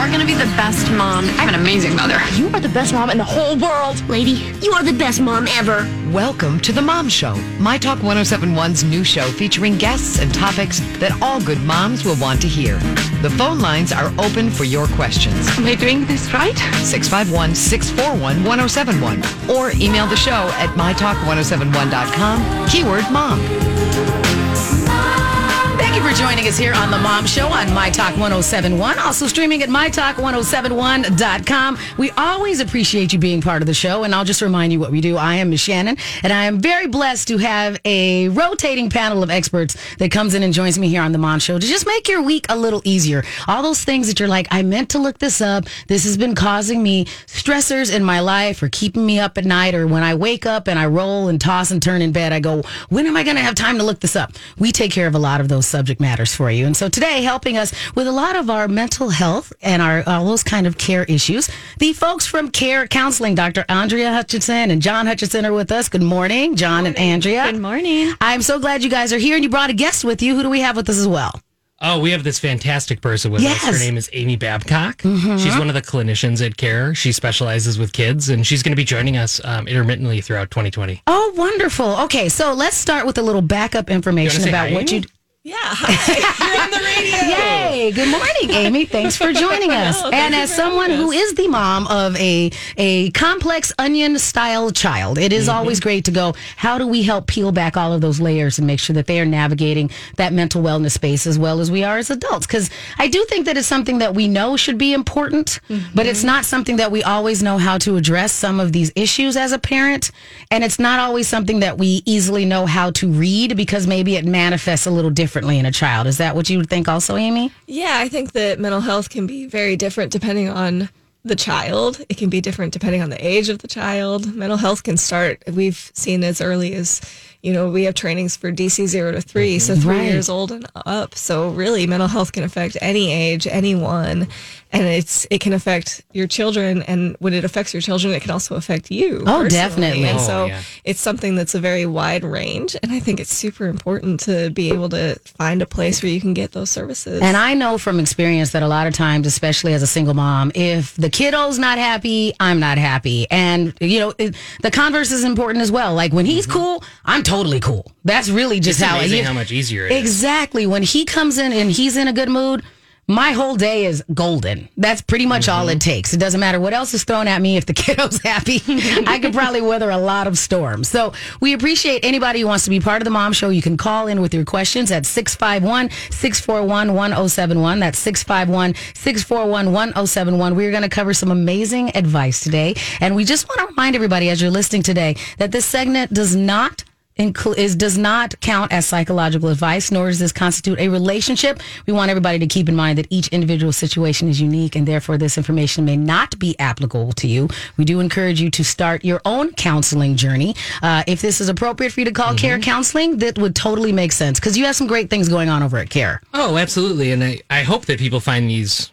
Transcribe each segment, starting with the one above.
are going to be the best mom. I'm an amazing mother. You are the best mom in the whole world. Lady, you are the best mom ever. Welcome to The Mom Show, My Talk 1071's new show featuring guests and topics that all good moms will want to hear. The phone lines are open for your questions. Am I doing this right? 651 641 1071 or email the show at mytalk1071.com, keyword mom. Thank you for joining us here on The Mom Show on My Talk 1071. Also streaming at MyTalk1071.com. We always appreciate you being part of the show. And I'll just remind you what we do. I am Miss Shannan, and I am very blessed to have a rotating panel of experts that comes in and joins me here on The Mom Show to just make your week a little easier. All those things that you're like, I meant to look this up. This has been causing me stressors in my life or keeping me up at night. Or when I wake up and I roll and toss and turn in bed, I go, when am I going to have time to look this up? We take care of a lot of those subject matters for you. And so today, helping us with a lot of our mental health and our all those kind of care issues, the folks from Care Counseling, Dr. Andrea Hutchinson and John Hutchinson are with us. Good morning, John and Andrea. Good morning. I'm so glad you guys are here and you brought a guest with you. Who do we have with us as well? Oh, we have this fantastic person with Yes. us. Her name is Amy Babcock. She's one of the clinicians at CARE. She specializes with kids, and she's going to be joining us um, intermittently throughout 2020. Oh, wonderful. Okay, so let's start with a little backup information about hi, what Amy? you. Yay! Good morning, Amy. Thanks for joining us. and as someone who is the mom of a a complex onion style child, it is always great to go. How do we help peel back all of those layers and make sure that they are navigating that mental wellness space as well as we are as adults? Because I do think that it's something that we know should be important, but it's not something that we always know how to address some of these issues as a parent, and it's not always something that we easily know how to read because maybe it manifests a little differently in a child. Is that what you think also, Amy? Yeah, I think that mental health can be very different depending on the child. It can be different depending on the age of the child. Mental health can start, we've seen as early as, you know, we have trainings for DC 0 to 3, so 3 Right. years old and up. So really mental health can affect any age, anyone, and it's it can affect your children and when it affects your children it can also affect you. Oh, personally. definitely. And Oh, so yeah. it's something that's a very wide range and I think it's super important to be able to find a place where you can get those services. And I know from experience that a lot of times, especially as a single mom, if the kiddo's not happy, I'm not happy. And, you know, it, the converse is important as well. Like when he's mm-hmm. cool, I'm totally cool. That's really just It's how amazing it is. how much easier it is. Exactly. When he comes in and he's in a good mood, my whole day is golden. That's pretty much all Mm-hmm. it takes. It doesn't matter what else is thrown at me. If the kiddo's happy, I could probably weather a lot of storms. So we appreciate anybody who wants to be part of the mom show. You can call in with your questions at 651 641 1071. That's 651 641 1071. We're going to cover some amazing advice today. And we just want to remind everybody as you're listening today that this segment does not inclu- is does not count as psychological advice, nor does this constitute a relationship. We want everybody to keep in mind that each individual situation is unique, and therefore this information may not be applicable to you. We do encourage you to start your own counseling journey. Uh, if this is appropriate for you to call Care Counseling, that would totally make sense because you have some great things going on over at Care. Oh, absolutely. And I, I hope that people find these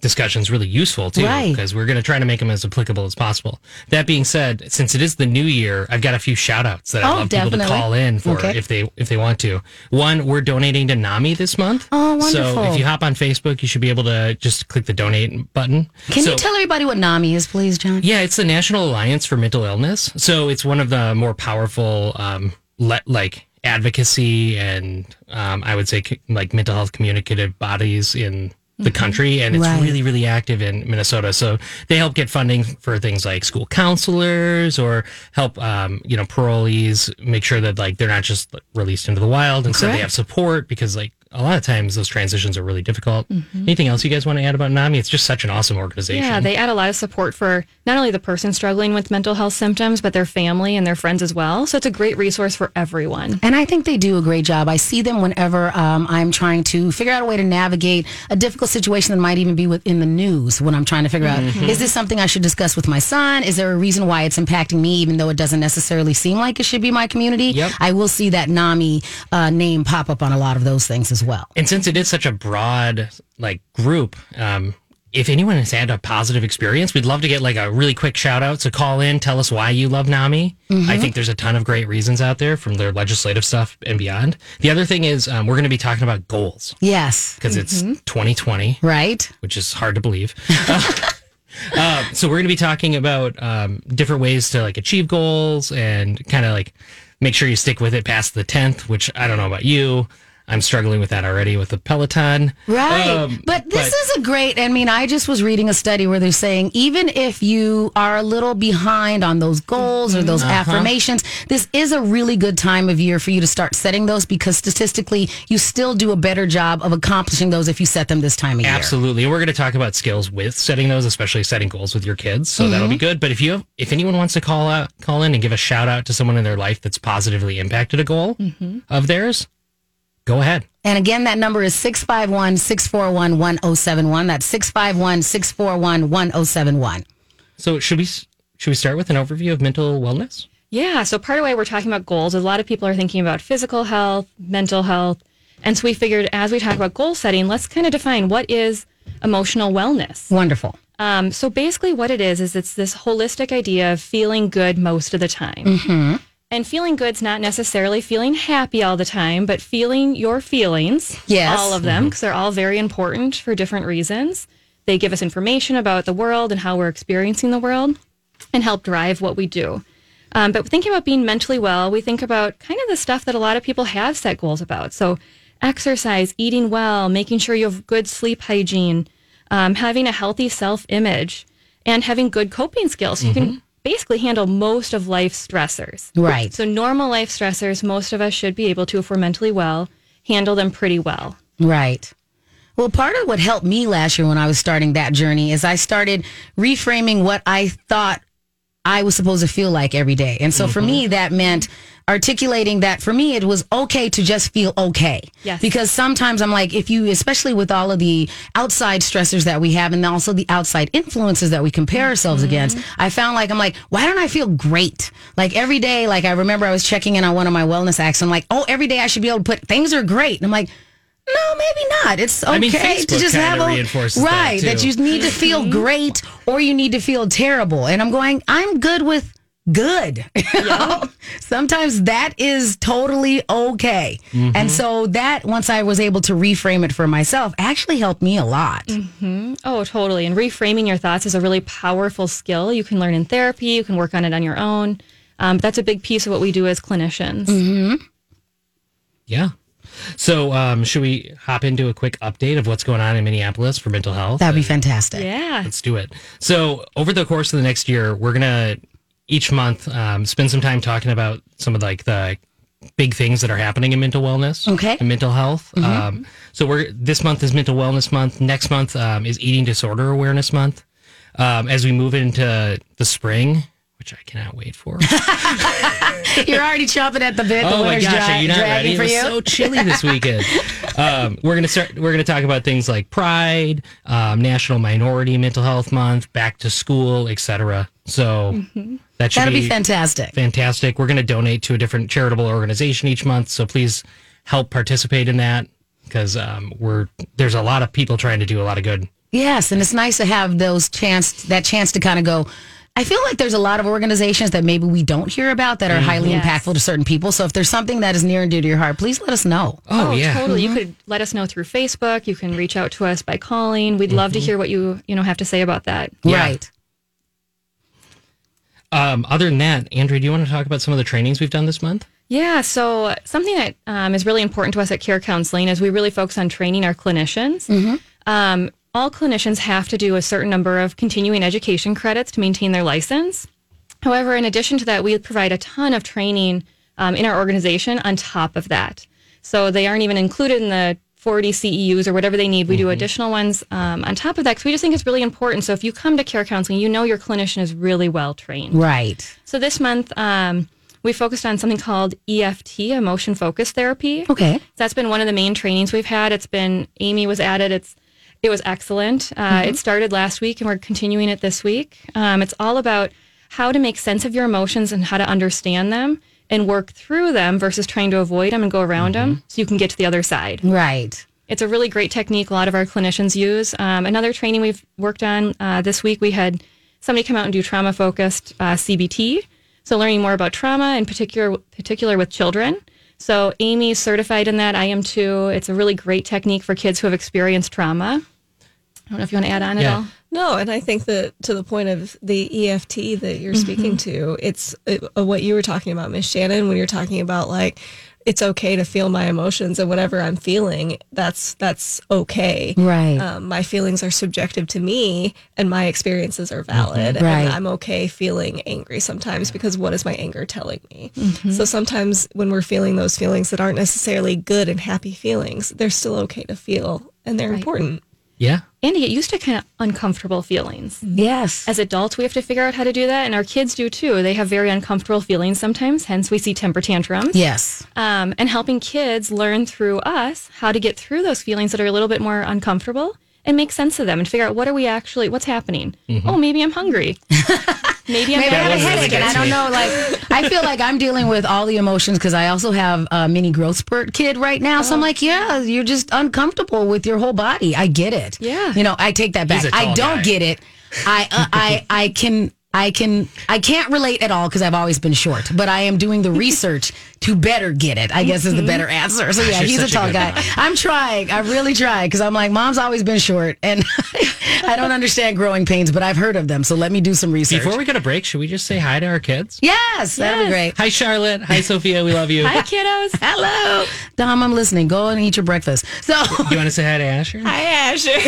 discussions really useful too, Right. because we're going to try to make them as applicable as possible. That being said, since it is the new year, I've got a few shout outs that I'd Oh, love people to call in for Okay. if they if they want to. One, we're donating to NAMI this month. Oh, wonderful. So if you hop on Facebook, you should be able to just click the donate button. Can So- you tell everybody what NAMI is, please, John? yeah, it's the National Alliance for Mental Illness. So it's one of the more powerful, um, le- like advocacy and um, I would say like mental health communicative bodies in the country, and it's Right. really, really active in Minnesota. So they help get funding for things like school counselors or help, um, you know, parolees make sure that like they're not just released into the wild. Instead, they have support because like a lot of times those transitions are really difficult. Anything else you guys want to add about NAMI? It's just such an awesome organization. Yeah, they add a lot of support for not only the person struggling with mental health symptoms, but their family and their friends as well. So it's a great resource for everyone. And I think they do a great job. I see them whenever um, I'm trying to figure out a way to navigate a difficult situation that might even be within the news when I'm trying to figure out is this something I should discuss with my son? Is there a reason why it's impacting me, even though it doesn't necessarily seem like it should be my community? Yep. I will see that NAMI uh, name pop up on a lot of those things as well. And since it is such a broad like group, um, if anyone has had a positive experience, we'd love to get like a really quick shout out. So call in, tell us why you love NAMI. I think there's a ton of great reasons out there from their legislative stuff and beyond. The other thing is um, we're going to be talking about goals Yes. because it's 2020, Right? which is hard to believe. Uh, so we're going to be talking about um, different ways to like achieve goals and kind of like make sure you stick with it past the 10th, which I don't know about you. I'm struggling with that already with the Peloton. Right. Um, but this is a great, I mean, I just was reading a study where they're saying even if you are a little behind on those goals or Mm-hmm. those Uh-huh. affirmations, this is a really good time of year for you to start setting those because statistically, you still do a better job of accomplishing those if you set them this time of year. Absolutely. And we're going to talk about skills with setting those, especially setting goals with your kids. So that'll Mm-hmm. be good. But if you have, if anyone wants to call out, call in and give a shout out to someone in their life that's positively impacted a goal Mm-hmm. of theirs, go ahead. And again, that number is 651 641 1071. That's 651 641 1071. So should we, should we start with an overview of mental wellness? Yeah. So part of why we're talking about goals is a lot of people are thinking about physical health, mental health. And so we figured as we talk about goal setting, let's kind of define what is emotional wellness. Wonderful. Um, so basically, what it is is it's this holistic idea of feeling good most of the time. And feeling good's not necessarily feeling happy all the time, but feeling your feelings, Yes. all of them, because they're all very important for different reasons. They give us information about the world and how we're experiencing the world, and help drive what we do. Um, but thinking about being mentally well, we think about kind of the stuff that a lot of people have set goals about. So, exercise, eating well, making sure you have good sleep hygiene, um, having a healthy self image, and having good coping skills. So You can basically handle most of life's stressors. Right. So, normal life stressors, most of us should be able to, if we're mentally well, handle them pretty well. Right. Well, part of what helped me last year when I was starting that journey is I started reframing what I thought I was supposed to feel like every day. And so for mm-hmm. me, that meant articulating that for me, it was okay to just feel okay. Yes. Because sometimes I'm like, if you, especially with all of the outside stressors that we have and also the outside influences that we compare ourselves mm-hmm. against, I found like, I'm like, why don't I feel great? Like every day, like I remember I was checking in on one of my wellness acts. I'm like, oh, every day I should be able to put things are great. And I'm like, no, maybe not. It's okay I mean, to just have a reinforces that, right that, you need to feel mm-hmm. great or you need to feel terrible. And I'm going, I'm good with good. You? Sometimes that is totally okay. Mm-hmm. And so that once I was able to reframe it for myself actually helped me a lot. Oh, totally. And reframing your thoughts is a really powerful skill. You can learn in therapy, you can work on it on your own. Um, but that's a big piece of what we do as clinicians. Yeah. So um, should we hop into a quick update of what's going on in Minneapolis for mental health? That'd be fantastic. Yeah. Let's do it. So, over the course of the next year, we're gonna each month um, spend some time talking about some of like the big things that are happening in mental wellness, Okay. and mental health. Um, so, we're this month is Mental Wellness Month. Next month um, is Eating Disorder Awareness Month. Um, as we move into the spring, which I cannot wait for. You're already chomping at the bit. the Oh my gosh, dra- are you not ready? It was you. so chilly this weekend. um, we're gonna start. We're gonna talk about things like Pride, um, National Minority Mental Health Month, back to school, etc. So that should That'll be, be fantastic. fantastic. We're gonna donate to a different charitable organization each month. So please help participate in that because um, we're there's a lot of people trying to do a lot of good. Yes, and it's nice to have those chance that chance to kind of go. I feel like there's a lot of organizations that maybe we don't hear about that are highly Yes. impactful to certain people. So if there's something that is near and dear to your heart, please let us know. Oh, yeah. totally. You could let us know through Facebook. You can reach out to us by calling. We'd love to hear what you you know have to say about that. Yeah. Right. Um, other than that, Andrea, do you want to talk about some of the trainings we've done this month? Yeah, so something that um, is really important to us at Care Counseling is we really focus on training our clinicians. Hmm. Um, all clinicians have to do a certain number of continuing education credits to maintain their license. However, in addition to that, we provide a ton of training um, in our organization on top of that. So they aren't even included in the 40 CEUs or whatever they need. We do additional ones um, on top of that because we just think it's really important. So if you come to Care Counseling, you know your clinician is really well trained. Right. So this month, um, we focused on something called EFT, emotion focused therapy. Okay. That's been one of the main trainings we've had. It's been Amy was at it. It's it was excellent. Uh, It started last week, and we're continuing it this week. Um, it's all about how to make sense of your emotions and how to understand them and work through them versus trying to avoid them and go around them, so you can get to the other side. Right. It's a really great technique a lot of our clinicians use. Um, another training we've worked on uh, this week, we had somebody come out and do trauma focused uh, CBT. So learning more about trauma, in particular, particular with children. So Amy's certified in that. I am too. It's a really great technique for kids who have experienced trauma. I don't know if you want to add on at Yeah. all. No, and I think that to the point of the EFT that you're speaking to, it's uh, what you were talking about, Miss Shannan, when you're talking about like it's okay to feel my emotions and whatever I'm feeling, that's that's okay. Right. Um, my feelings are subjective to me, and my experiences are valid. Right. And I'm okay feeling angry sometimes because what is my anger telling me? So sometimes when we're feeling those feelings that aren't necessarily good and happy feelings, they're still okay to feel, and they're important. Yeah. And to get used to kind of uncomfortable feelings. Yes. As adults, we have to figure out how to do that, and our kids do too. They have very uncomfortable feelings sometimes, hence we see temper tantrums. Yes. Um, and helping kids learn through us how to get through those feelings that are a little bit more uncomfortable and make sense of them and figure out what are we actually, what's happening. Oh, maybe I'm hungry. maybe I'm Maybe I have a headache and I don't know. Like, I feel like I'm dealing with all the emotions because I also have a mini growth spurt kid right now. So I'm like, yeah, you're just uncomfortable with your whole body. I get it. Yeah. You know, I take that back. I don't guy. get it. I, uh, I, I can. I can I can't relate at all because I've always been short, but I am doing the research to better get it. I guess is the mm-hmm. better answer. So yeah, You're he's a such a tall guy. mom. I'm trying. I really try because I'm like, mom's always been short, and I don't understand growing pains, but I've heard of them. So let me do some research. Before we go to break, should we just say hi to our kids? Yes, that'd be great. Hi, Charlotte. Hi, Sophia. We love you. Hi, kiddos. Hello, Dom. I'm listening. Go and eat your breakfast. So, You want to say hi to Asher? Hi, Asher.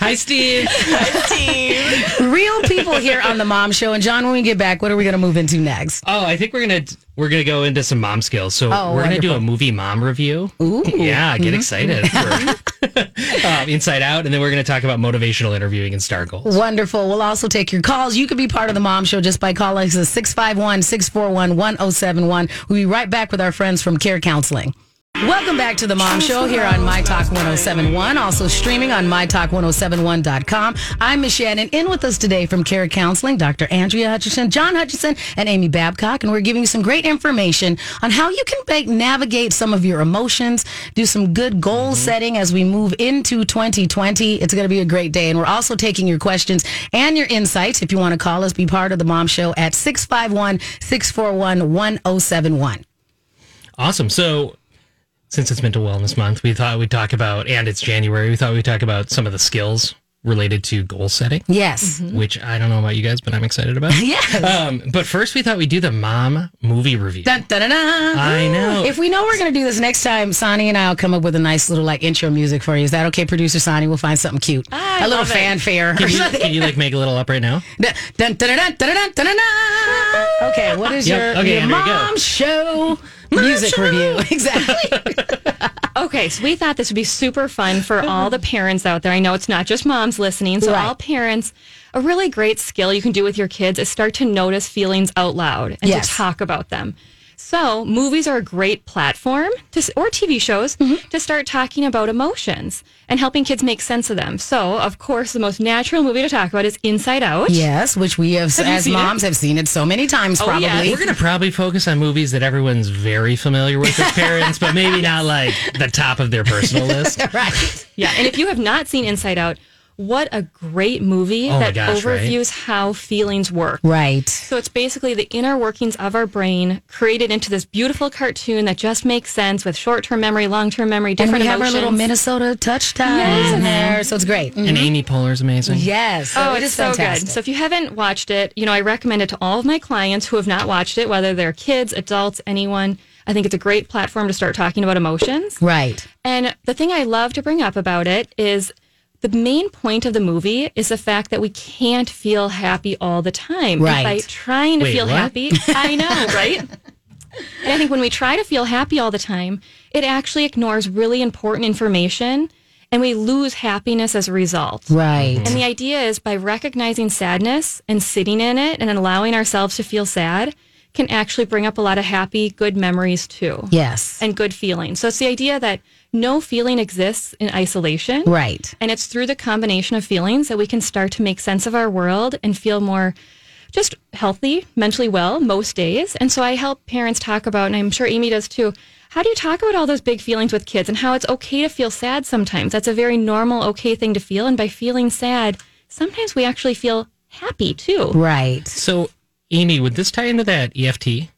Hi Steve. Hi, Steve. real people here on the Mom Show. And John, when we get back, what are we going to move into next? Oh, I think we're gonna we're gonna go into some mom skills. So Oh, we're gonna do a movie mom review. Ooh. Yeah, get excited for um, Inside Out, and then we're gonna talk about motivational interviewing and STAR goals. Wonderful. We'll also take your calls. You could be part of the Mom Show just by calling us at 651 641 1071. We'll be right back with our friends from Care Counseling. Welcome back to the Mom Show here on My Talk 1071, also streaming on MyTalk1071.com. I'm Miss Shannan. In with us today from Care Counseling, Dr. Andrea Hutchinson, John Hutchinson, and Amy Babcock. And we're giving you some great information on how you can make, navigate some of your emotions, do some good goal mm-hmm. setting as we move into 2020. It's going to be a great day. And we're also taking your questions and your insights. If you want to call us, be part of the Mom Show at 651 641 1071. Awesome. So since it's Mental Wellness Month, we thought we'd talk about, and it's January, we thought we'd talk about some of the skills related to goal setting. Yes. Which I don't know about you guys, but I'm excited about. Yes. Um, but first, we thought we'd do the mom movie review. Dun, dun, dun, dun. I know. If we know we're going to do this next time, Sonny and I will come up with a nice little like intro music for you. Is that okay, producer Sonny? We'll find something cute, I a little love it. fanfare. Can you, can you like make a little up right now? Dun, dun, dun, dun, dun, dun, dun, dun, dun. Okay, what is Yep, your, okay, your here we go. mom show music review? Exactly. Okay, so we thought this would be super fun for all the parents out there. I know it's not just moms listening, so Right. all parents. A really great skill you can do with your kids is start to notice feelings out loud and Yes. to talk about them. So, movies are a great platform to, or TV shows Mm-hmm. to start talking about emotions and helping kids make sense of them. So, of course, the most natural movie to talk about is Inside Out. yes, which we have, Have as seen it? moms, have seen it so many times. Oh, Probably. yeah. We're going to probably focus on movies that everyone's very familiar with as parents, but maybe not like the top of their personal list. right. Yeah, and if you have not seen Inside Out, what a great movie Oh that gosh, right? overviews how feelings work. Right. So it's basically the inner workings of our brain created into this beautiful cartoon that just makes sense with short-term memory, long-term memory, different. And different we have our little Minnesota touch ties in there, so it's great. And mm-hmm. Amy Poehler is amazing. Yes. Oh, so Oh, it's so fantastic. good. So if you haven't watched it, you know, I recommend it to all of my clients who have not watched it, whether they're kids, adults, anyone. I think it's a great platform to start talking about emotions. right. And the thing I love to bring up about it is the main point of the movie is the fact that we can't feel happy all the time. Right. by trying to Wait, feel what? happy, I know, right? And I think when we try to feel happy all the time, it actually ignores really important information and we lose happiness as a result. Right. And the idea is by recognizing sadness and sitting in it and allowing ourselves to feel sad can actually bring up a lot of happy, good memories too. Yes. And good feelings. So it's the idea that no feeling exists in isolation. Right. And it's through the combination of feelings that we can start to make sense of our world and feel more just healthy, mentally well most days. And so I help parents talk about, and I'm sure Amy does too, how do you talk about all those big feelings with kids and how it's okay to feel sad sometimes? That's a very normal, okay thing to feel. And by feeling sad, sometimes we actually feel happy too. Right. So, Amy, would this tie into that EFT?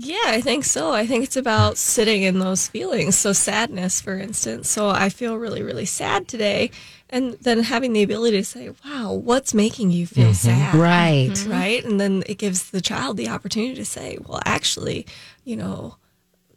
Yeah, I think so. I think it's about sitting in those feelings. So, sadness, for instance. So, I feel really, really sad today. And then having the ability to say, wow, what's making you feel mm-hmm. sad? Right. Mm-hmm. Right. And then it gives the child the opportunity to say, well, actually, you know,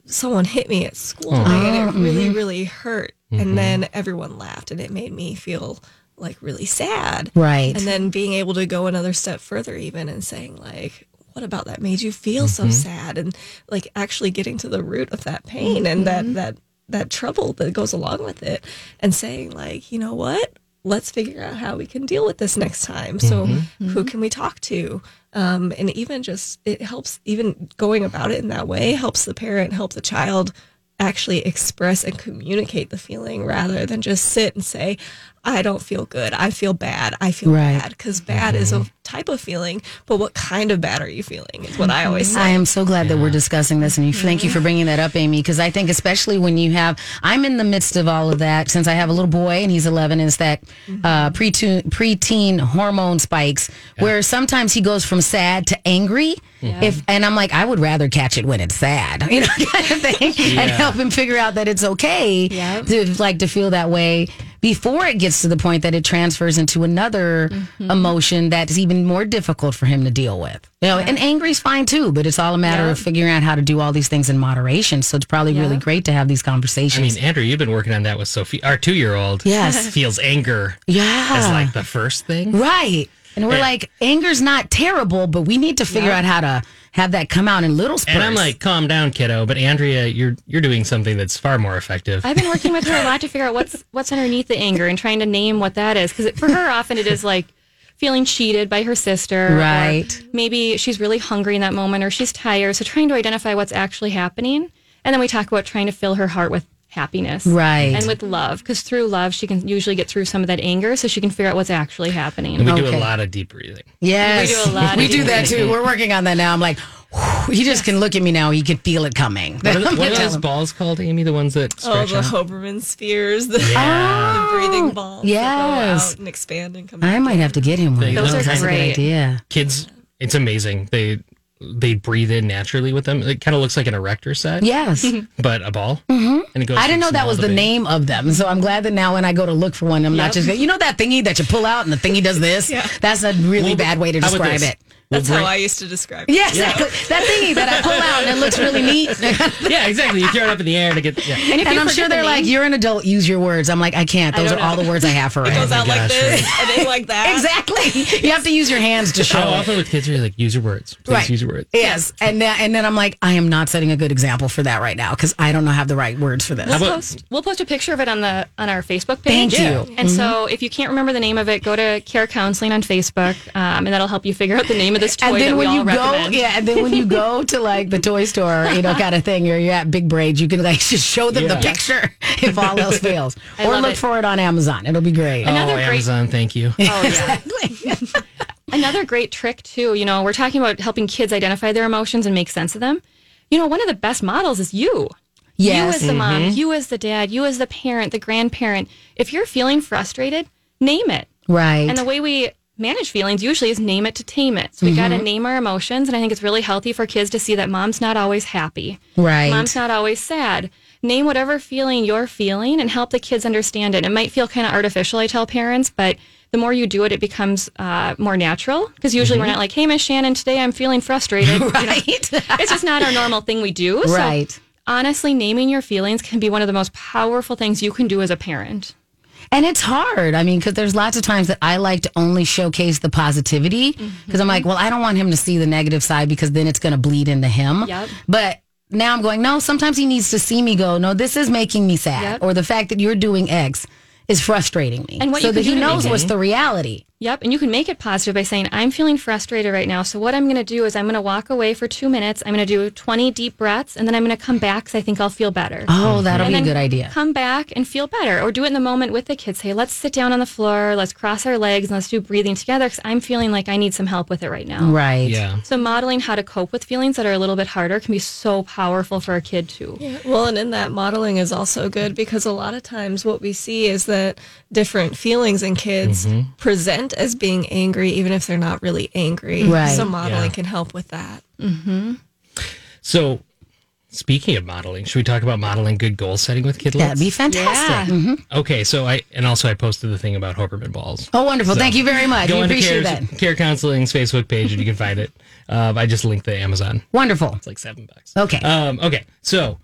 someone hit me at school and it oh. mm-hmm. really, really hurt. And then everyone laughed and it made me feel like really sad. Right. And then being able to go another step further, even and saying, like, what about that made you feel so mm-hmm. sad? And like actually getting to the root of that pain and that, mm-hmm. that, that trouble that goes along with it and saying, like, you know what? Let's figure out how we can deal with this next time. So, mm-hmm. who can we talk to? Um, and even just, it helps, even going about it in that way helps the parent, help the child actually express and communicate the feeling rather than just sit and say, I don't feel good. I feel bad. I feel Right. bad. Because bad is a mm-hmm. type of feeling, but what kind of bad are you feeling is what I always mm-hmm. say. I am so glad that we're discussing this, and you, thank you for bringing that up, Amy. Because I think, especially when you have, I'm in the midst of all of that since I have a little boy and he's 11. Is that mm-hmm. uh, preteen preteen hormone spikes where sometimes he goes from sad to angry. If and I'm like, I would rather catch it when it's sad, you know, kind of thing, and help him figure out that it's okay to like to feel that way before it gets to the point that it transfers into another mm-hmm. emotion that's even more difficult for him to deal with. You know, and angry's fine too, but it's all a matter of figuring out how to do all these things in moderation. So it's probably really great to have these conversations. I mean, Andrew, you've been working on that with Sophie. Our two year old Yes. feels anger yeah. as like the first thing. right. And we're And- like, anger's not terrible, but we need to figure out how to have that come out in little spurts. And I'm like, calm down, kiddo. But Andrea, you're you're doing something that's far more effective. I've been working with her a lot to figure out what's what's underneath the anger and trying to name what that is. Because for her, often it is like feeling cheated by her sister, or Right. maybe she's really hungry in that moment, or she's tired. So trying to identify what's actually happening, and then we talk about trying to fill her heart with happiness, Right. and with love. Because through love, she can usually get through some of that anger, so she can figure out what's actually happening. and we do a lot of deep breathing. Yes, We do a lot We of do that deep too. We're working on that now. I'm like, whew, he just can look at me now. He can feel it coming. What are, what are those balls called, Amy? The ones that Oh, the out? Hoberman spheres, the, Yeah. the breathing oh, balls that Yes. go out and expand and come I back might have to get him one. Those are That's a great. idea. Kids, it's amazing. They they breathe in naturally with them. It kind of looks like an erector set, Yes. but a ball. Mm-hmm. And it goes. I didn't know that was the big. name of them. So I'm glad that now when I go to look for one, I'm not just, you know, that thingy that you pull out and the thingy does this? yeah. That's a really Well, bad way to describe it. That's We'll how I used to describe it. Yeah, exactly. That thingy that I pull out and it looks really neat. Yeah, exactly. You throw it up in the air to get. Yeah. And if and I'm sure they're like, name- you're an adult, use your words. I'm like, I can't. Those are don't all the words I have for It it. goes out like gosh, this and then like that. Exactly. You have to use your hands to show How often with kids are you like, use your words. Please Right. use your words. Yes, and then, and then I'm like, I am not setting a good example for that right now because I don't know have the right words for this. We'll about- post, we'll post a picture of it on the on our Facebook page. Thank you. Mm-hmm. And so, if you can't remember the name of it, go to Care Counseling on Facebook, um, and that'll help you figure out the name of this toy and then that we when all you go, recommend. yeah, and then when you go to like the toy store, you know, kind of thing, or you're at Big Braids, you can like just show them the picture if all else fails, or look it. for it on Amazon. It'll be great. Another oh, great- Amazon, thank you. Oh yeah. Another great trick too. You know, we're talking about helping kids identify their emotions and make sense of them. You know, one of the best models is you. Yes. You as the mom, mm-hmm. you as the dad, you as the parent, the grandparent. If you're feeling frustrated, name it. Right. And the way we manage feelings usually is name it to tame it. So we got to name our emotions. And I think it's really healthy for kids to see that mom's not always happy. Right. Mom's not always sad. Name whatever feeling you're feeling and help the kids understand it. It might feel kind of artificial, I tell parents, but the more you do it, it becomes uh, more natural. Because usually we're not like, hey, Miss Shannan, today I'm feeling frustrated. You know, right. it's just not our normal thing we do. So Right. honestly, naming your feelings can be one of the most powerful things you can do as a parent. And it's hard. I mean, because there's lots of times that I like to only showcase the positivity because I'm mm-hmm. like, well, I don't want him to see the negative side because then it's going to bleed into him. Yep. But now I'm going, no, sometimes he needs to see me go, no, this is making me sad. Yep. Or the fact that you're doing X is frustrating me. And what so you that he knows what's the reality. Yep. And you can make it positive by saying, I'm feeling frustrated right now. So, what I'm going to do is I'm going to walk away for two minutes. I'm going to do 20 deep breaths, and then I'm going to come back because I think I'll feel better. Oh, that'll And be a good idea. Come back and feel better, or do it in the moment with the kids. Say, let's sit down on the floor, let's cross our legs, and let's do breathing together because I'm feeling like I need some help with it right now. Right. Yeah. So, modeling how to cope with feelings that are a little bit harder can be so powerful for a kid, too. Yeah. Well, and in that modeling is also good because a lot of times what we see is that different feelings in kids mm-hmm. present as being angry, even if they're not really angry. Right. So modeling Yeah. can help with that. So, speaking of modeling, should we talk about modeling good goal setting with kidlets? That'd be fantastic. Yeah. Okay, so I and also I posted the thing about Hoberman balls. Oh, wonderful. Thank you very much. Go we appreciate Care, that. Care Counseling's Facebook page and you can find it. Uh, I just linked the Amazon. Wonderful. It's like seven bucks. Okay. Um, okay, so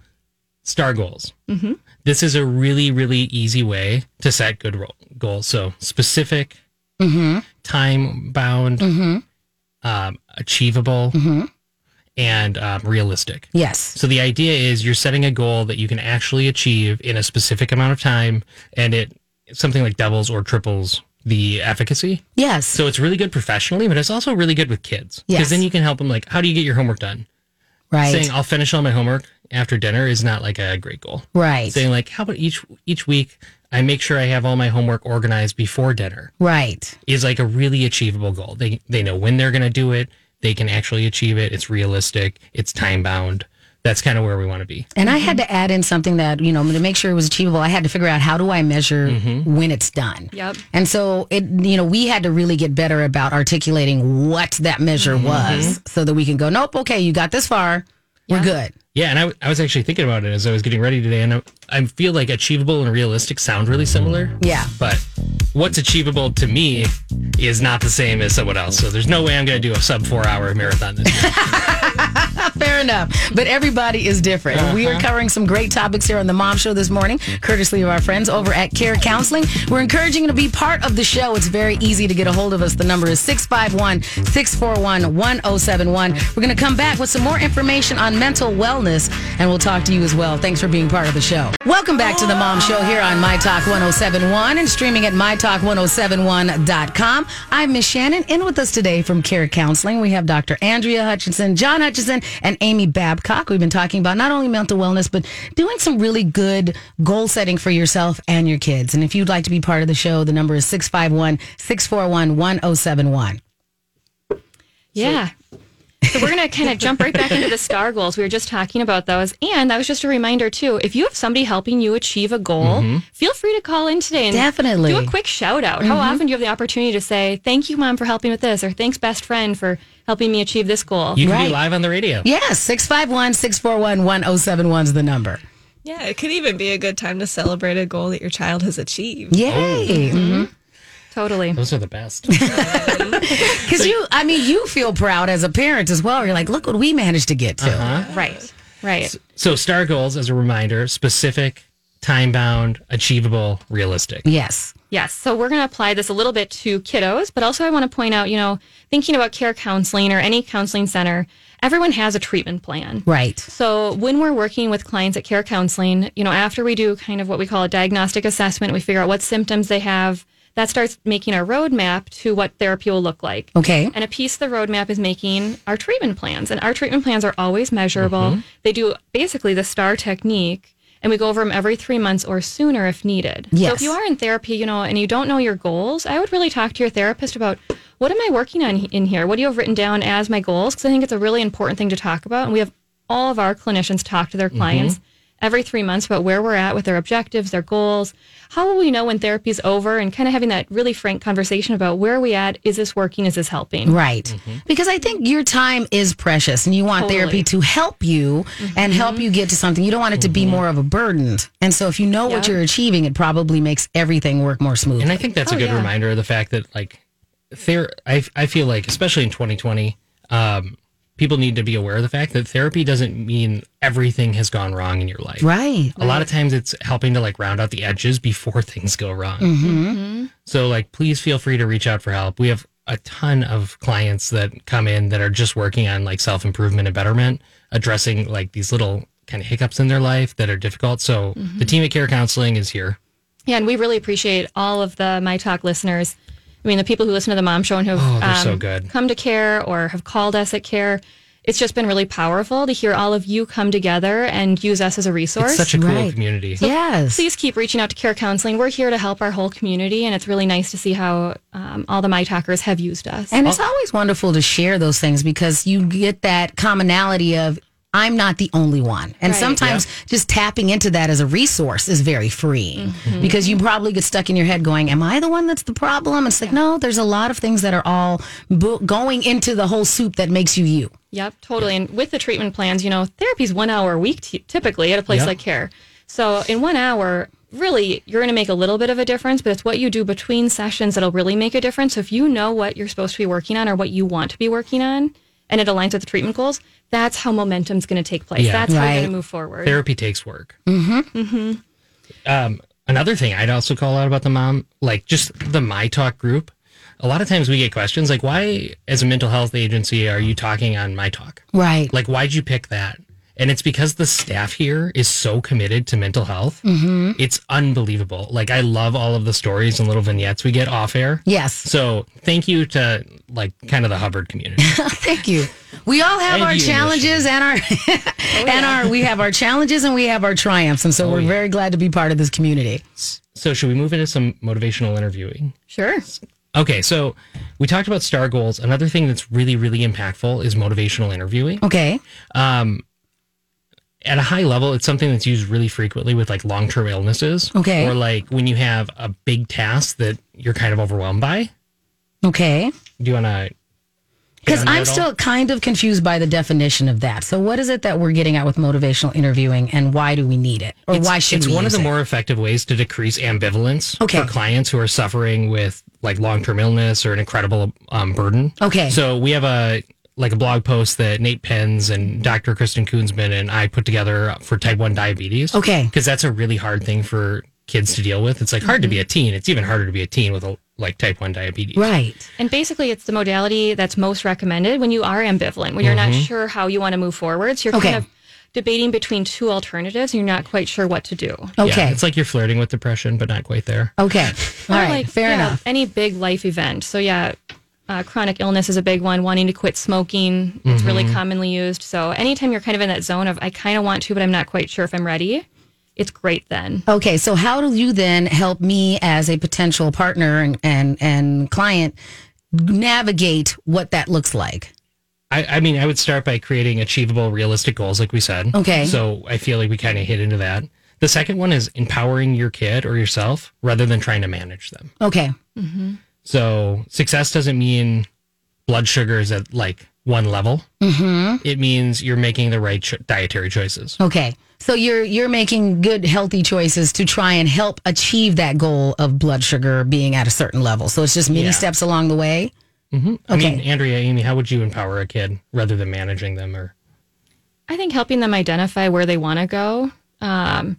star goals. Mm-hmm. This is a really, really easy way to set good ro- goals. So specific, Mm-hmm. time bound, um, achievable, Mm-hmm. and um, realistic. yes. So the idea is you're setting a goal that you can actually achieve in a specific amount of time, and it something like doubles or triples the efficacy. Yes. So it's really good professionally, but it's also really good with kids because Yes. then you can help them. Like, how do you get your homework done? right. Saying I'll finish all my homework after dinner is not like a great goal. right. Saying like, how about each each week I make sure I have all my homework organized before dinner right. is like a really achievable goal. They they know when they're going to do it. They can actually achieve it. It's realistic. It's time bound. That's kind of where we want to be. And I had to add in something that, you know, to make sure it was achievable, I had to figure out how do I measure mm-hmm. when it's done. Yep. And so it, you know, we had to really get better about articulating what that measure mm-hmm. was so that we can go, nope, okay, you got this far. We're good. Yeah, and I, w- I was actually thinking about it as I was getting ready today, and I, I feel like achievable and realistic sound really similar. Yeah. But what's achievable to me is not the same as someone else. So there's no way I'm going to do a sub four hour marathon this year. Fair enough. But everybody is different. We are uh-huh. covering some great topics here on the Mom Show this morning, courtesy of our friends over at Care Counseling. We're encouraging you to be part of the show. It's very easy to get a hold of us. The number is 651 641 1071. We're going to come back with some more information on mental wellness, and we'll talk to you as well. Thanks for being part of the show. Welcome back to the Mom Show here on My Talk 1071 and streaming at mytalk1071.com. I'm Miss Shannan. In with us today from Care Counseling, we have Dr. Andrea Hutchinson, John Hutchinson, and Amy Babcock. We've been talking about not only mental wellness, but doing some really good goal setting for yourself and your kids. And if you'd like to be part of the show, the number is 651 641 1071. Yeah. So we're going to kind of jump right back into the STAR goals. We were just talking about those. And that was just a reminder, too. If you have somebody helping you achieve a goal, mm-hmm. feel free to call in today and Definitely. do a quick shout out. How mm-hmm. often do you have the opportunity to say, thank you, mom, for helping with this, or thanks, best friend, for helping me achieve this goal? You can Right. be live on the radio. Yes, 651 641 1071 is the number. Yeah, it could even be a good time to celebrate a goal that your child has achieved. Yay. Mhm. Totally. Those are the best. Because you, I mean, you feel proud as a parent as well. You're like, look what we managed to get to. Uh-huh. Right. Right. so, STAR goals, as a reminder, specific, time bound, achievable, realistic. Yes. Yes. So we're going to apply this a little bit to kiddos, but also I want to point out, you know, thinking about care counseling or any counseling center, everyone has a treatment plan. Right. So when we're working with clients at care counseling, you know, after we do kind of what we call a diagnostic assessment, we figure out what symptoms they have. That starts making our roadmap to what therapy will look like. Okay. And a piece of the roadmap is making our treatment plans. And our treatment plans are always measurable. Mm-hmm. They do basically the STAR technique, and we go over them every three months or sooner if needed. So Yes. if you are in therapy, you know, and you don't know your goals, I would really talk to your therapist about what am I working on in here? What do you have written down as my goals? Because I think it's a really important thing to talk about. And we have all of our clinicians talk to their mm-hmm. clients every three months about where we're at with their objectives, their goals. How will we know when therapy's over? And kind of having that really frank conversation about where are we at? Is this working? Is this helping? Right. Mm-hmm. Because I think your time is precious and you want Totally. therapy to help you and help mm-hmm. you get to something. You don't want it to be mm-hmm. more of a burden. And so if you know what you're achieving, it probably makes everything work more smoothly. And I think that's a Oh, good yeah. reminder of the fact that, like, ther- I, I feel like, especially in 2020, um, people need to be aware of the fact that therapy doesn't mean everything has gone wrong in your life. right. A lot of times it's helping to like round out the edges before things go wrong. Mm-hmm. Mm-hmm. So like please feel free to reach out for help. We have a ton of clients that come in that are just working on like self-improvement and betterment, addressing like these little kind of hiccups in their life that are difficult. So the mm-hmm. team at Care Counseling is here. Yeah, and we really appreciate all of the My Talk listeners. I mean, the people who listen to the Mom Show and who have Oh, they're so um, good. come to care or have called us at care, it's just been really powerful to hear all of you come together and use us as a resource. It's such a cool Right. community. yes. Please keep reaching out to Care Counseling. We're here to help our whole community, and it's really nice to see how um, all the My Talkers have used us. And it's always wonderful to share those things because you get that commonality of I'm not the only one. And Right. sometimes just tapping into that as a resource is very freeing Mm-hmm. because you probably get stuck in your head going, Am I the one that's the problem? It's like, no, there's a lot of things that are all bo- going into the whole soup that makes you you. Yep, totally. And with the treatment plans, you know, therapy's one hour a week t- typically at a place Yep. like care. So in one hour, really, you're going to make a little bit of a difference, but it's what you do between sessions that'll really make a difference. So if you know what you're supposed to be working on or what you want to be working on, and it aligns with the treatment goals, that's how momentum's going to take place. Yeah. That's how you're going to move forward. Therapy takes work. Mm-hmm. Um, another thing I'd also call out about the mom, like just the My Talk group. A lot of times we get questions like, "Why, as a mental health agency, are you talking on My Talk? Right. Like, why'd you pick that?" And it's because the staff here is so committed to mental health. Mm-hmm. It's unbelievable. Like, I love all of the stories and little vignettes we get off air. yes. So, thank you to like kind of the Hubbard community. Thank you. We all have And our challenges and our and our we have our challenges and we have our triumphs. And so we're yeah. very glad to be part of this community. so, should we move into some motivational interviewing? Sure. Okay, so we talked about STAR goals. Another thing that's really, really impactful is motivational interviewing. Okay. Um, at a high level, it's something that's used really frequently with like long term illnesses. Okay. Or like when you have a big task that you're kind of overwhelmed by. Okay. Do you want to? Because I'm still kind of confused by the definition of that. So, what is it that we're getting at with motivational interviewing, and why do we need it, or It's, why should it's we? It's one of the it? more effective ways to decrease ambivalence Okay. for clients who are suffering with like long term illness or an incredible um, burden. Okay. So we have a like a blog post that Nate Pens and Dr. Kristen Koonsman and I put together for type one diabetes. Okay. Because that's a really hard thing for kids to deal with. It's like hard to be a teen. It's even harder to be a teen with a, like type one diabetes. Right. And basically, it's the modality that's most recommended when you are ambivalent, when you're not mm-hmm. sure how you want to move forward. So you're Okay. kind of debating between two alternatives and you're not quite sure what to do. Okay. Yeah, it's like you're flirting with depression, but not quite there. okay. All Or right. like, Fair yeah, enough. Any big life event. So yeah, uh, chronic illness is a big one. Wanting to quit smoking, it's really Mm-hmm. commonly used. So anytime you're kind of in that zone of I kind of want to, but I'm not quite sure if I'm ready, it's great then. Okay. So, how do you then help me as a potential partner and and and client navigate what that looks like? I, I mean, I would start by creating achievable, realistic goals, like we said. Okay. So I feel like we kind of hit into that. The second one is empowering your kid or yourself rather than trying to manage them. Okay. So success doesn't mean blood sugar is at like one level. Mm-hmm. It means you're making the right cho- dietary choices. Okay. So you're you're making good healthy choices to try and help achieve that goal of blood sugar being at a certain level. So it's just many Yeah. steps along the way. I mean, Okay. Andrea, Amy, how would you empower a kid rather than managing them or? I think helping them identify where they want to go, um,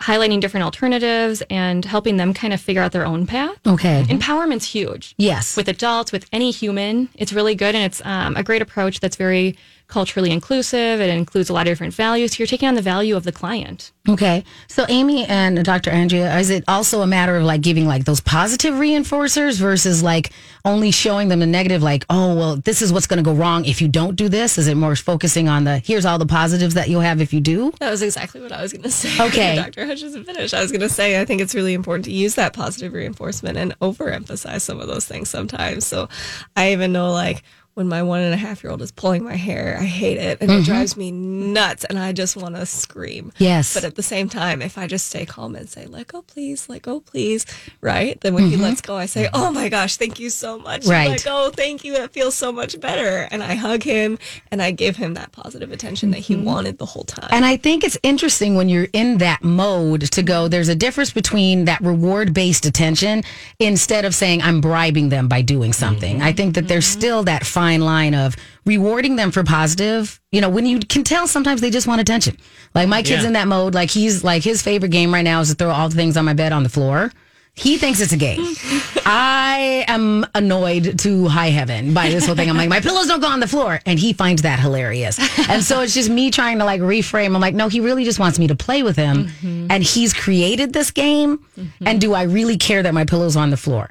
highlighting different alternatives, and helping them kind of figure out their own path. Okay. Empowerment's huge. Yes. With adults, with any human, it's really good, and it's um, a great approach that's very culturally inclusive. It includes a lot of different values. So you're taking on the value of the client. Okay. So Amy and Dr. Andrea, is it also a matter of like giving like those positive reinforcers versus like only showing them the negative, like, oh, well, this is what's going to go wrong if you don't do this? Is it more focusing on the here's all the positives that you'll have if you do? That was exactly what I was going to say. Okay. Dr. Hutch isn't finished. I was going to say, I think it's really important to use that positive reinforcement and overemphasize some of those things sometimes. So I even know, like, when my one and a half year old is pulling my hair, I hate it and it mm-hmm. drives me nuts and I just want to scream. Yes. But at the same time, if I just stay calm and say, let go, please, let go, please, right? Then when he mm-hmm. lets go, I say, oh my gosh, thank you so much. Right. Let go, oh, thank you. It feels so much better. And I hug him and I give him that positive attention that he mm-hmm. wanted the whole time. And I think it's interesting when you're in that mode to go, there's a difference between that reward based attention instead of saying, I'm bribing them by doing something. I think that there's still that fine line of rewarding them for positive. You know, when you can tell sometimes they just want attention. Like my kid's Yeah. in that mode. Like he's like his favorite game right now is to throw all the things on my bed on the floor. He thinks it's a game. I am annoyed to high heaven by this whole thing. I'm like, my pillows don't go on the floor. And he finds that hilarious. And so it's just me trying to like reframe. I'm like, no, he really just wants me to play with him. Mm-hmm. And he's created this game. Mm-hmm. And do I really care that my pillow's on the floor?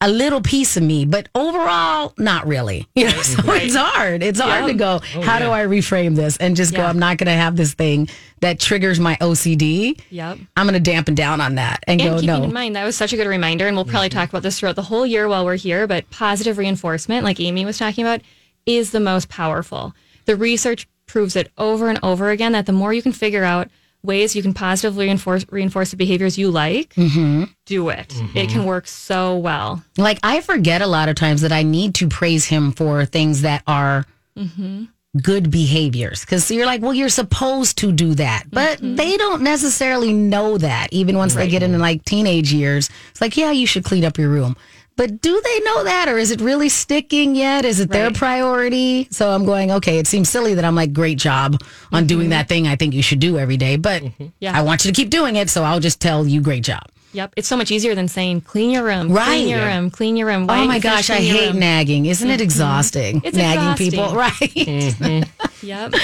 A little piece of me, but overall, not really. You know, so it's hard. It's hard to go, oh, how do yeah. I reframe this and just go, I'm not going to have this thing that triggers my OCD. Yep. I'm going to dampen down on that and, And go, keeping no. in mind, that was such a good reminder, and we'll probably talk about this throughout the whole year while we're here. But positive reinforcement, like Amy was talking about, is the most powerful. The research proves it over and over again that the more you can figure out ways you can positively reinforce reinforce the behaviors you like, Mm-hmm. do it. It mm-hmm. can work so well. Like I forget a lot of times that I need to praise him for things that are mm-hmm. good behaviors because you're like, well, you're supposed to do that, but mm-hmm. they don't necessarily know that. Even once they get into like teenage years, it's like, yeah, you should clean up your room. But do they know that, or is it really sticking yet? Is it their priority? So I'm going, okay, it seems silly that I'm like, great job on mm-hmm. doing that thing I think you should do every day, but mm-hmm. Yeah. I want you to keep doing it. So I'll just tell you, great job. Yep. It's so much easier than saying clean your room, Right. clean your Yeah. room, clean your room. Why oh my gosh, I hate room? nagging. Isn't it mm-hmm. exhausting? It's nagging people, exhausting. right? Yep.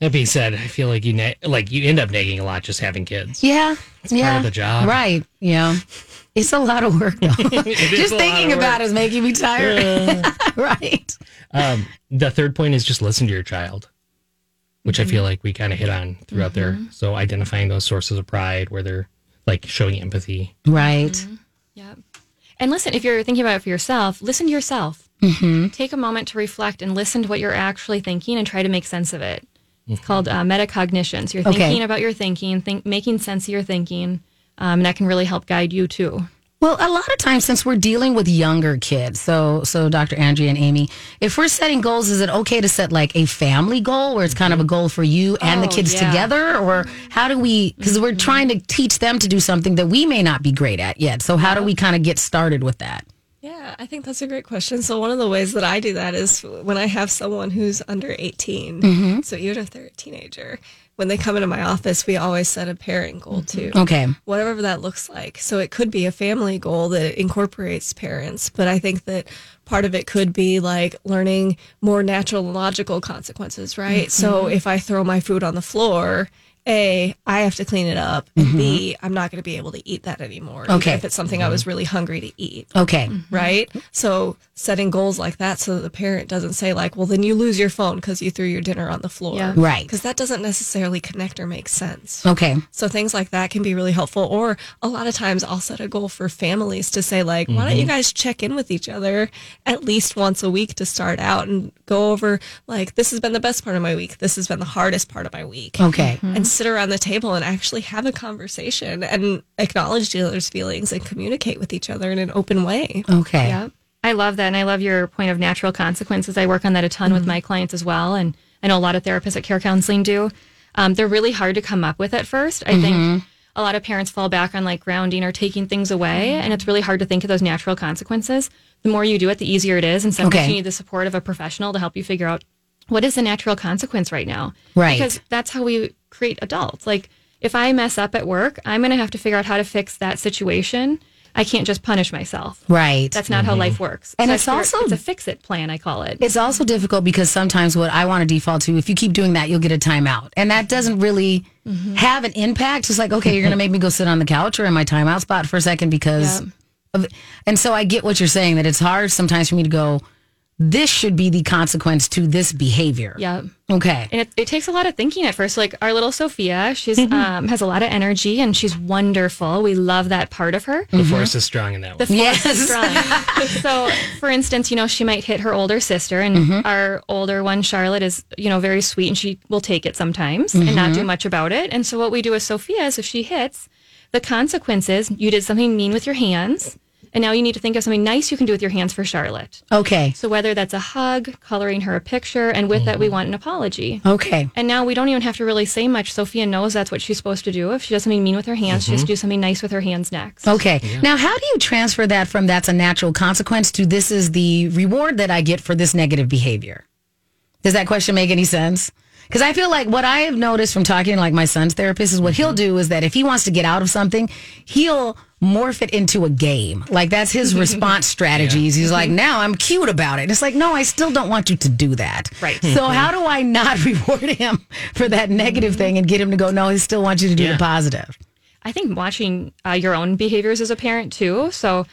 That being said, I feel like you na- like you end up nagging a lot just having kids. Yeah. yeah. part of the job. Right. Yeah. It's a lot of work though. Just thinking about work. it is making me tired. right. Um, the third point is just listen to your child, which Mm-hmm. I feel like we kind of hit on throughout there. So identifying those sources of pride where they're like showing empathy. Right. Yep. And listen, if you're thinking about it for yourself, listen to yourself. Mm-hmm. Take a moment to reflect and listen to what you're actually thinking and try to make sense of it. It's called uh, metacognition. So you're Okay. thinking about your thinking, think, making sense of your thinking, um, and that can really help guide you too. Well, a lot of times since we're dealing with younger kids, so so Dr. Andrea and Amy, if we're setting goals, is it okay to set like a family goal where it's kind of a goal for you and the Oh, kids yeah. together, or how do we? Because we're trying to teach them to do something that we may not be great at yet. So how do we kind of get started with that? Yeah, I think that's a great question. So one of the ways that I do that is when I have someone who's under 18. Mm-hmm. So even if they're a teenager, when they come into my office, we always set a parent goal too. Mm-hmm. Okay. Whatever that looks like. So it could be a family goal that incorporates parents, but I think that part of it could be like learning more natural and logical consequences, right? So mm-hmm. if I throw my food on the floor, A, I have to clean it up, and B, mm-hmm. I'm not going to be able to eat that anymore. Okay. If it's something I was really hungry to eat Okay. Mm-hmm. right? So setting goals like that so that the parent doesn't say like, well, then you lose your phone because you threw your dinner on the floor. Yeah. Right. Because that doesn't necessarily connect or make sense. Okay. So things like that can be really helpful. Or a lot of times I'll set a goal for families to say like, why don't you mm-hmm. guys check in with each other at least once a week to start out and go over like, this has been the best part of my week. This has been the hardest part of my week Okay. and sit around the table and actually have a conversation and acknowledge the other's feelings and communicate with each other in an open way. Okay. Yep. I love that. And I love your point of natural consequences. I work on that a ton with my clients as well. And I know a lot of therapists at Care Counseling do. Um, they're really hard to come up with at first. I think a lot of parents fall back on like grounding or taking things away. And it's really hard to think of those natural consequences. The more you do it, the easier it is. And sometimes Okay. you need the support of a professional to help you figure out what is the natural consequence right now. Right. Because that's how we create adults. Like if I mess up at work, I'm going to have to figure out how to fix that situation. I can't just punish myself. Right. That's not how mm-hmm. life works. And So it's figure also- it's a fix it plan. I call it. It's also difficult because sometimes what I want to default to, if you keep doing that, you'll get a timeout. And that doesn't really mm-hmm. have an impact. It's like, okay, you're going to make me go sit on the couch or in my timeout spot for a second because Yep. of, and so I get what you're saying that it's hard sometimes for me to go, this should be the consequence to this behavior. yeah. Okay. And it, it takes a lot of thinking at first. Like our little Sophia, she's mm-hmm. um, has a lot of energy and she's wonderful. We love that part of her. The force mm-hmm. is strong in that The one. force is strong. so, for instance, you know, she might hit her older sister, and mm-hmm. our older one, Charlotte, is you know very sweet, and she will take it sometimes and not do much about it. And so, what we do with Sophia is, if she hits, the consequence is you did something mean with your hands, and now you need to think of something nice you can do with your hands for Charlotte. Okay. So whether that's a hug, coloring her a picture, and with that we mm-hmm. want an apology. Okay. And now we don't even have to really say much. Sophia knows that's what she's supposed to do. If she does something mean with her hands, she has mm-hmm. to do something nice with her hands next. Okay. Now, how do you transfer that from that's a natural consequence to this is the reward that I get for this negative behavior? Does that question make any sense? Because I feel like what I have noticed from talking to like my son's therapist is what he'll mm-hmm. do is that if he wants to get out of something, he'll morph it into a game. Like that's his response strategies. He's like, mm-hmm. now I'm cute about it. It's like, no, I still don't want you to do that. Right. So mm-hmm. how do I not reward him for that negative thing and get him to go, no, he still wants you to do Yeah. the positive? I think watching uh, your own behaviors as a parent too. So,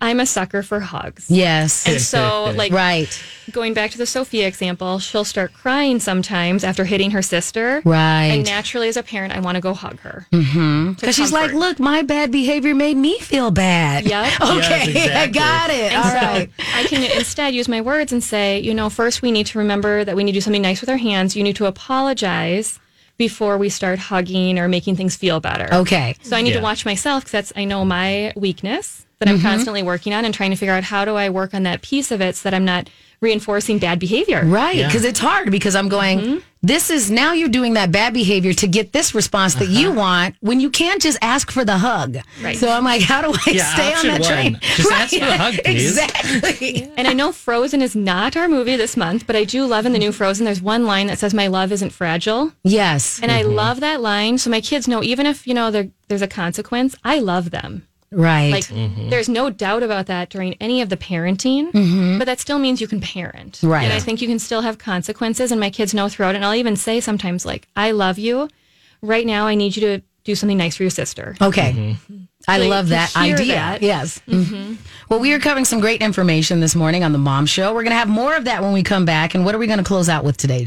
I'm a sucker for hugs. Yes. And so, like, right. going back to the Sophia example, she'll start crying sometimes after hitting her sister. Right. And naturally, as a parent, I want to go hug her. Mm-hmm. Because she's like, look, my bad behavior made me feel bad. Yep. Okay, Yes, I got it. And All so right. I can instead use my words and say, you know, first we need to remember that we need to do something nice with our hands. You need to apologize before we start hugging or making things feel better. Okay. So I need to watch myself because that's I know my weakness that I'm mm-hmm. constantly working on and trying to figure out how do I work on that piece of it so that I'm not reinforcing bad behavior. Right, Yeah. because it's hard because I'm going, Mm-hmm. this is now you're doing that bad behavior to get this response that you uh-huh. want when you can't just ask for the hug. Right. So I'm like, how do I Yeah, stay on that one, train? just ask for the hug, please. Exactly. And I know Frozen is not our movie this month, but I do love in the new Frozen. There's one line that says, "My love isn't fragile," Yes. and I mm-hmm. love that line. So my kids know, even if you know there, there's a consequence, I love them. Right. Like mm-hmm. there's no doubt about that during any of the parenting, mm-hmm. but that still means you can parent. Right. And I think you can still have consequences, and my kids know throughout. it. And I'll even say sometimes, like, "I love you." Right now, I need you to do something nice for your sister. Okay. Mm-hmm. I So love that idea. that- Yes. Mhm. Well, we are covering some great information this morning on the Mom Show. We're going to have more of that when we come back. And what are we going to close out with today?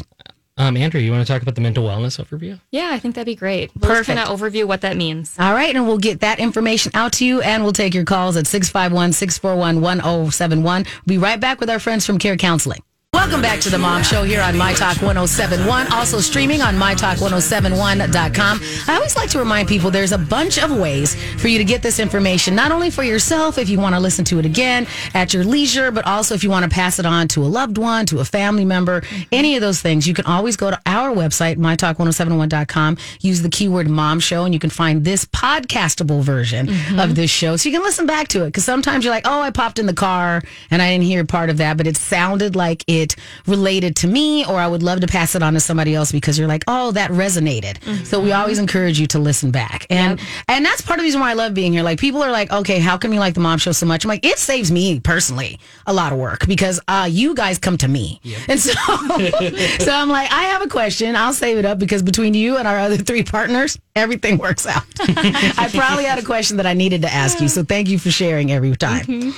Um, Andrea, you want to talk about the mental wellness overview? Yeah, I think that'd be great. We'll Perfect. just kind of overview what that means. All right, and we'll get that information out to you, and we'll take your calls at 651 641 1071. We'll be right back with our friends from Care Counseling. Welcome back to the Mom Show here on My Talk 1071, also streaming on MyTalk1071.com. I always like to remind people there's a bunch of ways for you to get this information, not only for yourself if you want to listen to it again at your leisure, but also if you want to pass it on to a loved one, to a family member, any of those things. You can always go to our website, MyTalk1071.com, use the keyword Mom Show, and you can find this podcastable version mm-hmm. of this show. So you can listen back to it because sometimes you're like, oh, I popped in the car and I didn't hear part of that, but it sounded like it related to me, or I would love to pass it on to somebody else because you're like, oh, that resonated. So we always encourage you to listen back. And and that's part of the reason why I love being here. Like people are like, okay, how come you like the mom show so much? I'm like, it saves me personally a lot of work because uh, you guys come to me. And so so I'm like, I have a question. I'll save it up because between you and our other three partners, everything works out. I probably had a question that I needed to ask you. So thank you for sharing every time.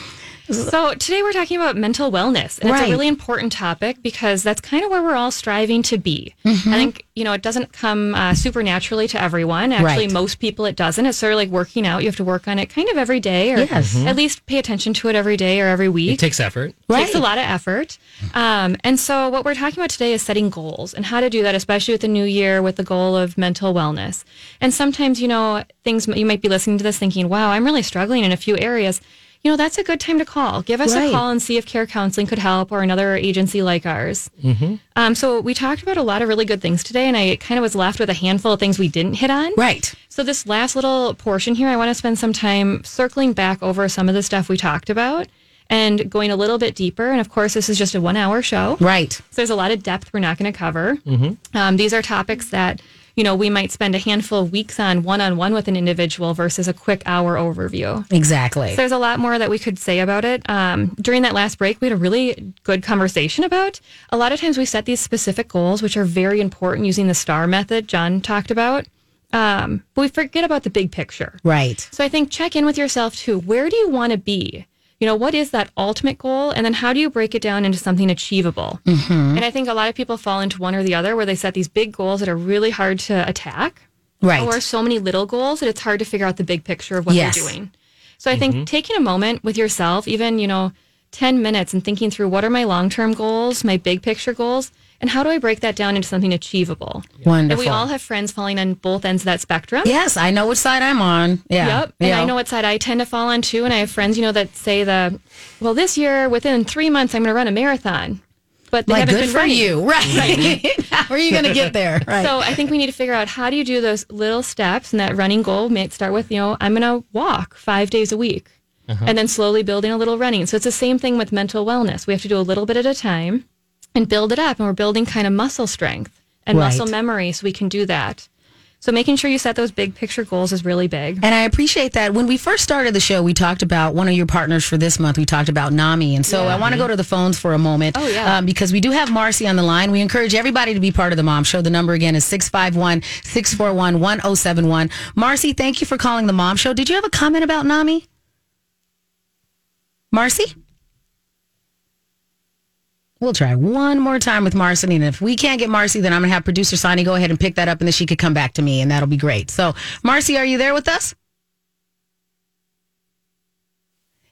So today we're talking about mental wellness, and it's a really important topic because that's kind of where we're all striving to be. Mm-hmm. I think you know it doesn't come uh, super naturally to everyone. Actually, Right. most people it doesn't. It's sort of like working out; you have to work on it kind of every day, or Yes. at least pay attention to it every day or every week. It takes effort. it takes a lot of effort. Um, and so, what we're talking about today is setting goals and how to do that, especially with the new year with the goal of mental wellness. And sometimes, you know, things you might be listening to this thinking, wow, I'm really struggling in a few areas. You know, that's a good time to call. Give us Right. a call and see if care counseling could help or another agency like ours. Um, so, we talked about a lot of really good things today, and I kind of was left with a handful of things we didn't hit on. Right. So this last little portion here, I want to spend some time circling back over some of the stuff we talked about and going a little bit deeper. And of course, this is just a one-hour show, Right. so there's a lot of depth we're not going to cover. Um, these are topics that you know we might spend a handful of weeks on one-on-one with an individual versus a quick hour overview. Exactly. So there's a lot more that we could say about it. Um, during that last break, we had a really good conversation about. A lot of times we set these specific goals, which are very important using the STAR method John talked about. Um, but we forget about the big picture. right. So I think check in with yourself too. Where do you want to be? You know, what is that ultimate goal? And then how do you break it down into something achievable? Mm-hmm. And I think a lot of people fall into one or the other where they set these big goals that are really hard to attack Right. or so many little goals that it's hard to figure out the big picture of what Yes. you're doing. So I think mm-hmm. taking a moment with yourself, even, you know, 10 minutes and thinking through what are my long term goals, my big picture goals, and how do I break that down into something achievable? Wonderful. And we all have friends falling on both ends of that spectrum. Yes, I know which side I'm on. Yeah. Yep. And Yeah. I know what side I tend to fall on too. And I have friends, you know, that say the, well, this year, within three months, I'm going to run a marathon. But they Like, haven't good been for running. you. Right. How are you going to get there? Right. So I think we need to figure out how do you do those little steps and that running goal may start with, you know, I'm going to walk five days a week uh-huh. and then slowly building a little running. So it's the same thing with mental wellness. We have to do a little bit at a time and build it up. And we're building kind of muscle strength and Right. muscle memory so we can do that. So making sure you set those big picture goals is really big. And I appreciate that. When we first started the show, we talked about one of your partners for this month. We talked about NAMI. And so I want to go to the phones for a moment. Oh, yeah. Um, because we do have Marcy on the line. We encourage everybody to be part of the Mom Show. The number again is 651 641 1071. Marcy, thank you for calling the Mom Show. Did you have a comment about NAMI? Marcy? We'll try one more time with Marcy. And if we can't get Marcy, then I'm going to have producer Sonny go ahead and pick that up and then she could come back to me and that'll be great. So, Marcy, are you there with us?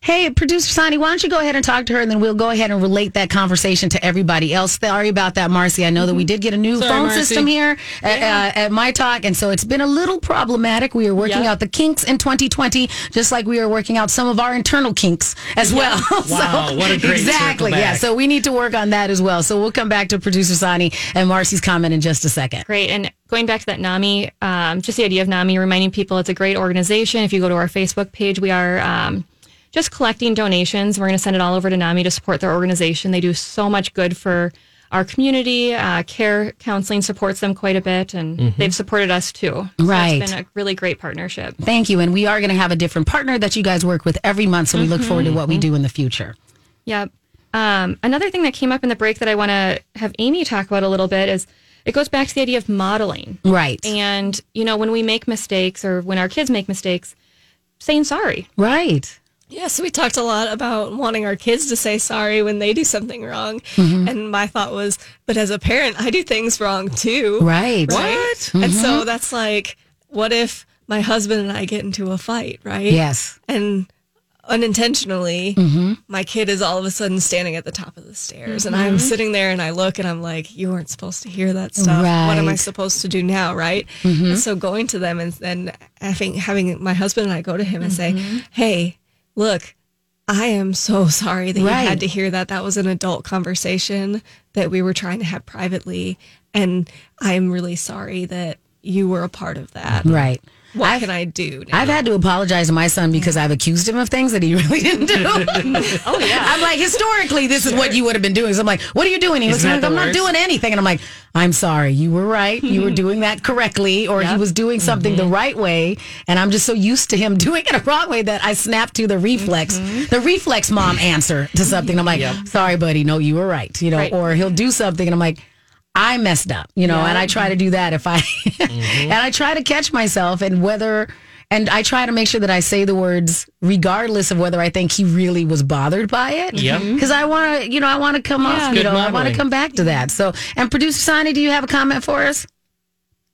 Hey, producer Sonny, why don't you go ahead and talk to her and then we'll go ahead and relate that conversation to everybody else. Sorry about that, Marcy. I know that we did get a new Sorry, phone Marcy. system here at, uh, at My Talk, and so it's been a little problematic. We are working Yep. out the kinks in 2020, just like we are working out some of our internal kinks as well. Wow, what a great exactly. Yeah, so we need to work on that as well. So we'll come back to producer Sonny and Marcy's comment in just a second. Great. And going back to that NAMI, um, just the idea of NAMI, reminding people it's a great organization. If you go to our Facebook page, we are um, just collecting donations. We're going to send it all over to NAMI to support their organization. They do so much good for our community. Uh, care counseling supports them quite a bit, and they've supported us too. So Right. It's been a really great partnership. Thank you. And we are going to have a different partner that you guys work with every month. So we look forward to what we do in the future. Yep. Um, another thing that came up in the break that I want to have Amy talk about a little bit is it goes back to the idea of modeling. Right. And, you know, when we make mistakes or when our kids make mistakes, saying sorry. right. Yeah, so we talked a lot about wanting our kids to say sorry when they do something wrong. Mm-hmm. And my thought was, but as a parent, I do things wrong too. Right. Right? And so that's like, what if my husband and I get into a fight, right? Yes. And unintentionally, Mm-hmm. my kid is all of a sudden standing at the top of the stairs. And I'm sitting there and I look and I'm like, you weren't supposed to hear that stuff. What am I Mm-hmm. supposed to do now? Right. And so going to them and then having, having my husband and I go to him and Mm-hmm. say, hey, look, I am so sorry that Right. you had to hear that. That was an adult conversation that we were trying to have privately. And I'm really sorry that you were a part of that. Right. What I've- can I do? Now? I've had to apologize to my son because I've accused him of things that he really didn't do. oh yeah. I'm like, historically, this is what you would have been doing. So I'm like, what are you doing? He Isn't like I'm the not doing anything. And I'm like, I'm sorry. You were right. You were doing that correctly, or he was doing something the mm-hmm. right way. And I'm just so used to him doing it a wrong way that I snapped to the reflex, mm-hmm. the reflex mom answer to something. I'm like, sorry, buddy. No, you were right. You know, Right. or he'll do something and I'm like, I messed up, you know, and I try to do that if I, mm-hmm. and I try to catch myself and whether, and I try to make sure that I say the words regardless of whether I think he really was bothered by it. Yep. Mm-hmm. Because I want to, you know, I want to come off, you Good know, I want to come back to that. So, and producer Sonny, do you have a comment for us?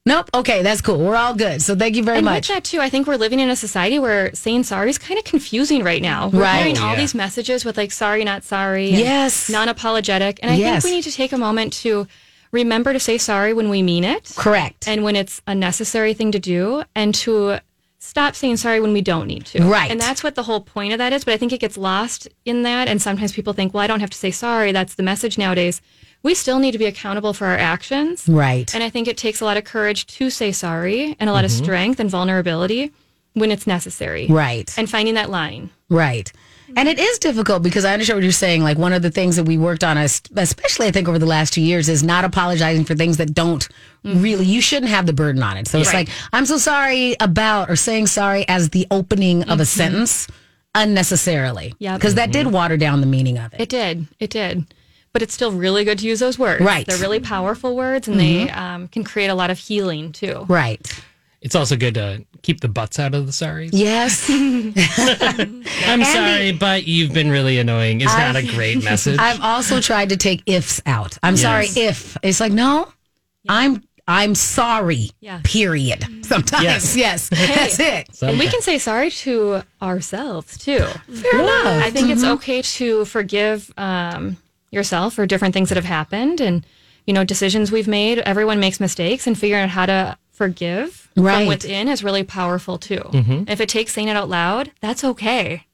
Nope. Okay, that's cool. We're all good. So thank you very And much. with that too, I think we're living in a society where saying sorry is kind of confusing right now. We're Right. hearing oh, all Yeah. these messages with like sorry, not sorry. Yes. Non-apologetic. And I Yes. think we need to take a moment to remember to say sorry when we mean it. Correct. And when it's a necessary thing to do and to stop saying sorry when we don't need to. Right. And that's what the whole point of that is. But I think it gets lost in that. And sometimes people think, well, I don't have to say sorry. That's the message nowadays. We still need to be accountable for our actions. right. And I think it takes a lot of courage to say sorry and a lot of mm-hmm. strength and vulnerability when it's necessary. Right. And finding that line. Right. And it is difficult because I understand what you're saying. Like one of the things that we worked on, es- especially I think over the last two years, is not apologizing for things that don't mm-hmm. really, you shouldn't have the burden on it. So it's Right. like, I'm so sorry about, or saying sorry as the opening of a mm-hmm. sentence unnecessarily. Yep. Because that did mm-hmm. water down the meaning of it. It did. It did. But it's still really good to use those words. Right. They're really powerful words and they um, can create a lot of healing too. right. It's also good to keep the butts out of the sorries. Yes. I'm sorry, but you've been really annoying. Is not a great message. I've also tried to take ifs out. I'm sorry if. It's like, no, I'm I'm sorry. Yeah. Period. Sometimes. Yes. Yes. That's it. And we can say sorry to ourselves too. Fair enough. I think it's okay to forgive um, yourself for different things that have happened and, you know, decisions we've made. Everyone makes mistakes and figuring out how to forgive Right. from within is really powerful too. Mm-hmm. If it takes saying it out loud, that's okay.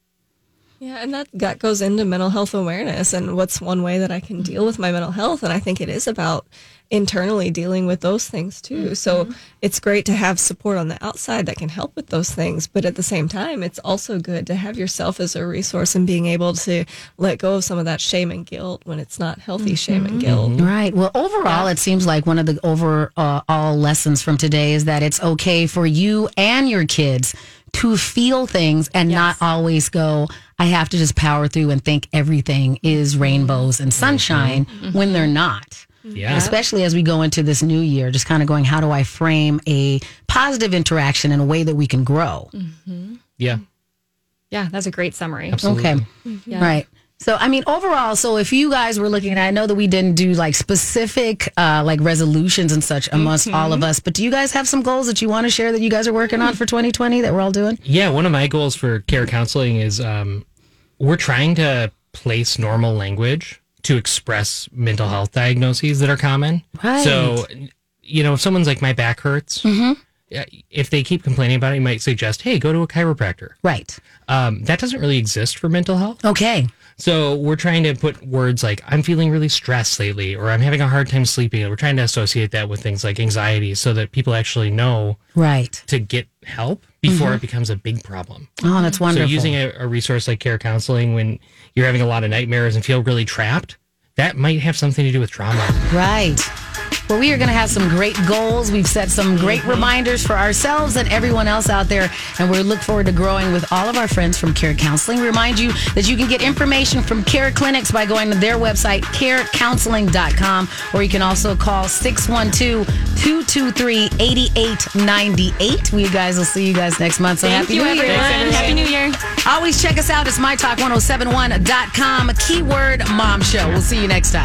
Yeah, and that, that goes into mental health awareness and what's one way that I can deal with my mental health. And I think it is about internally dealing with those things too. Mm-hmm. So it's great to have support on the outside that can help with those things. But at the same time, it's also good to have yourself as a resource and being able to let go of some of that shame and guilt when it's not healthy mm-hmm. shame and guilt. Mm-hmm. Right. Well, overall, it seems like one of the overall lessons from today is that it's okay for you and your kids to feel things and not always go, I have to just power through and think everything is rainbows and sunshine when they're not. Yeah. Especially as we go into this new year, just kind of going, how do I frame a positive interaction in a way that we can grow? Yeah. Yeah, that's a great summary. Okay. Right. So, I mean, overall, so if you guys were looking, I know that we didn't do like specific uh, like resolutions and such amongst all of us, but do you guys have some goals that you want to share that you guys are working on for 2020 that we're all doing? Yeah, one of my goals for care counseling is um, we're trying to place normal language to express mental health diagnoses that are common. Right. So, you know, if someone's like, my back hurts, yeah, if they keep complaining about it, you might suggest, hey, go to a chiropractor. Right. Um, that doesn't really exist for mental health. Okay. So we're trying to put words like I'm feeling really stressed lately or I'm having a hard time sleeping. We're trying to associate that with things like anxiety so that people actually know Right. to get help before it becomes a big problem. Oh, that's wonderful. So using a, a resource like care counseling when you're having a lot of nightmares and feel really trapped, that might have something to do with trauma. Right. Well, we are going to have some great goals. We've set some great mm-hmm. reminders for ourselves and everyone else out there. And we look forward to growing with all of our friends from Care Counseling. Remind you that you can get information from Care Clinics by going to their website, carecounseling.com, or you can also call 612 223 8898. We guys will see you guys next month. So Thank happy you, New Year. everyone. Happy New Year. Always check us out. It's mytalk1071.com. Keyword mom show. We'll see you next time.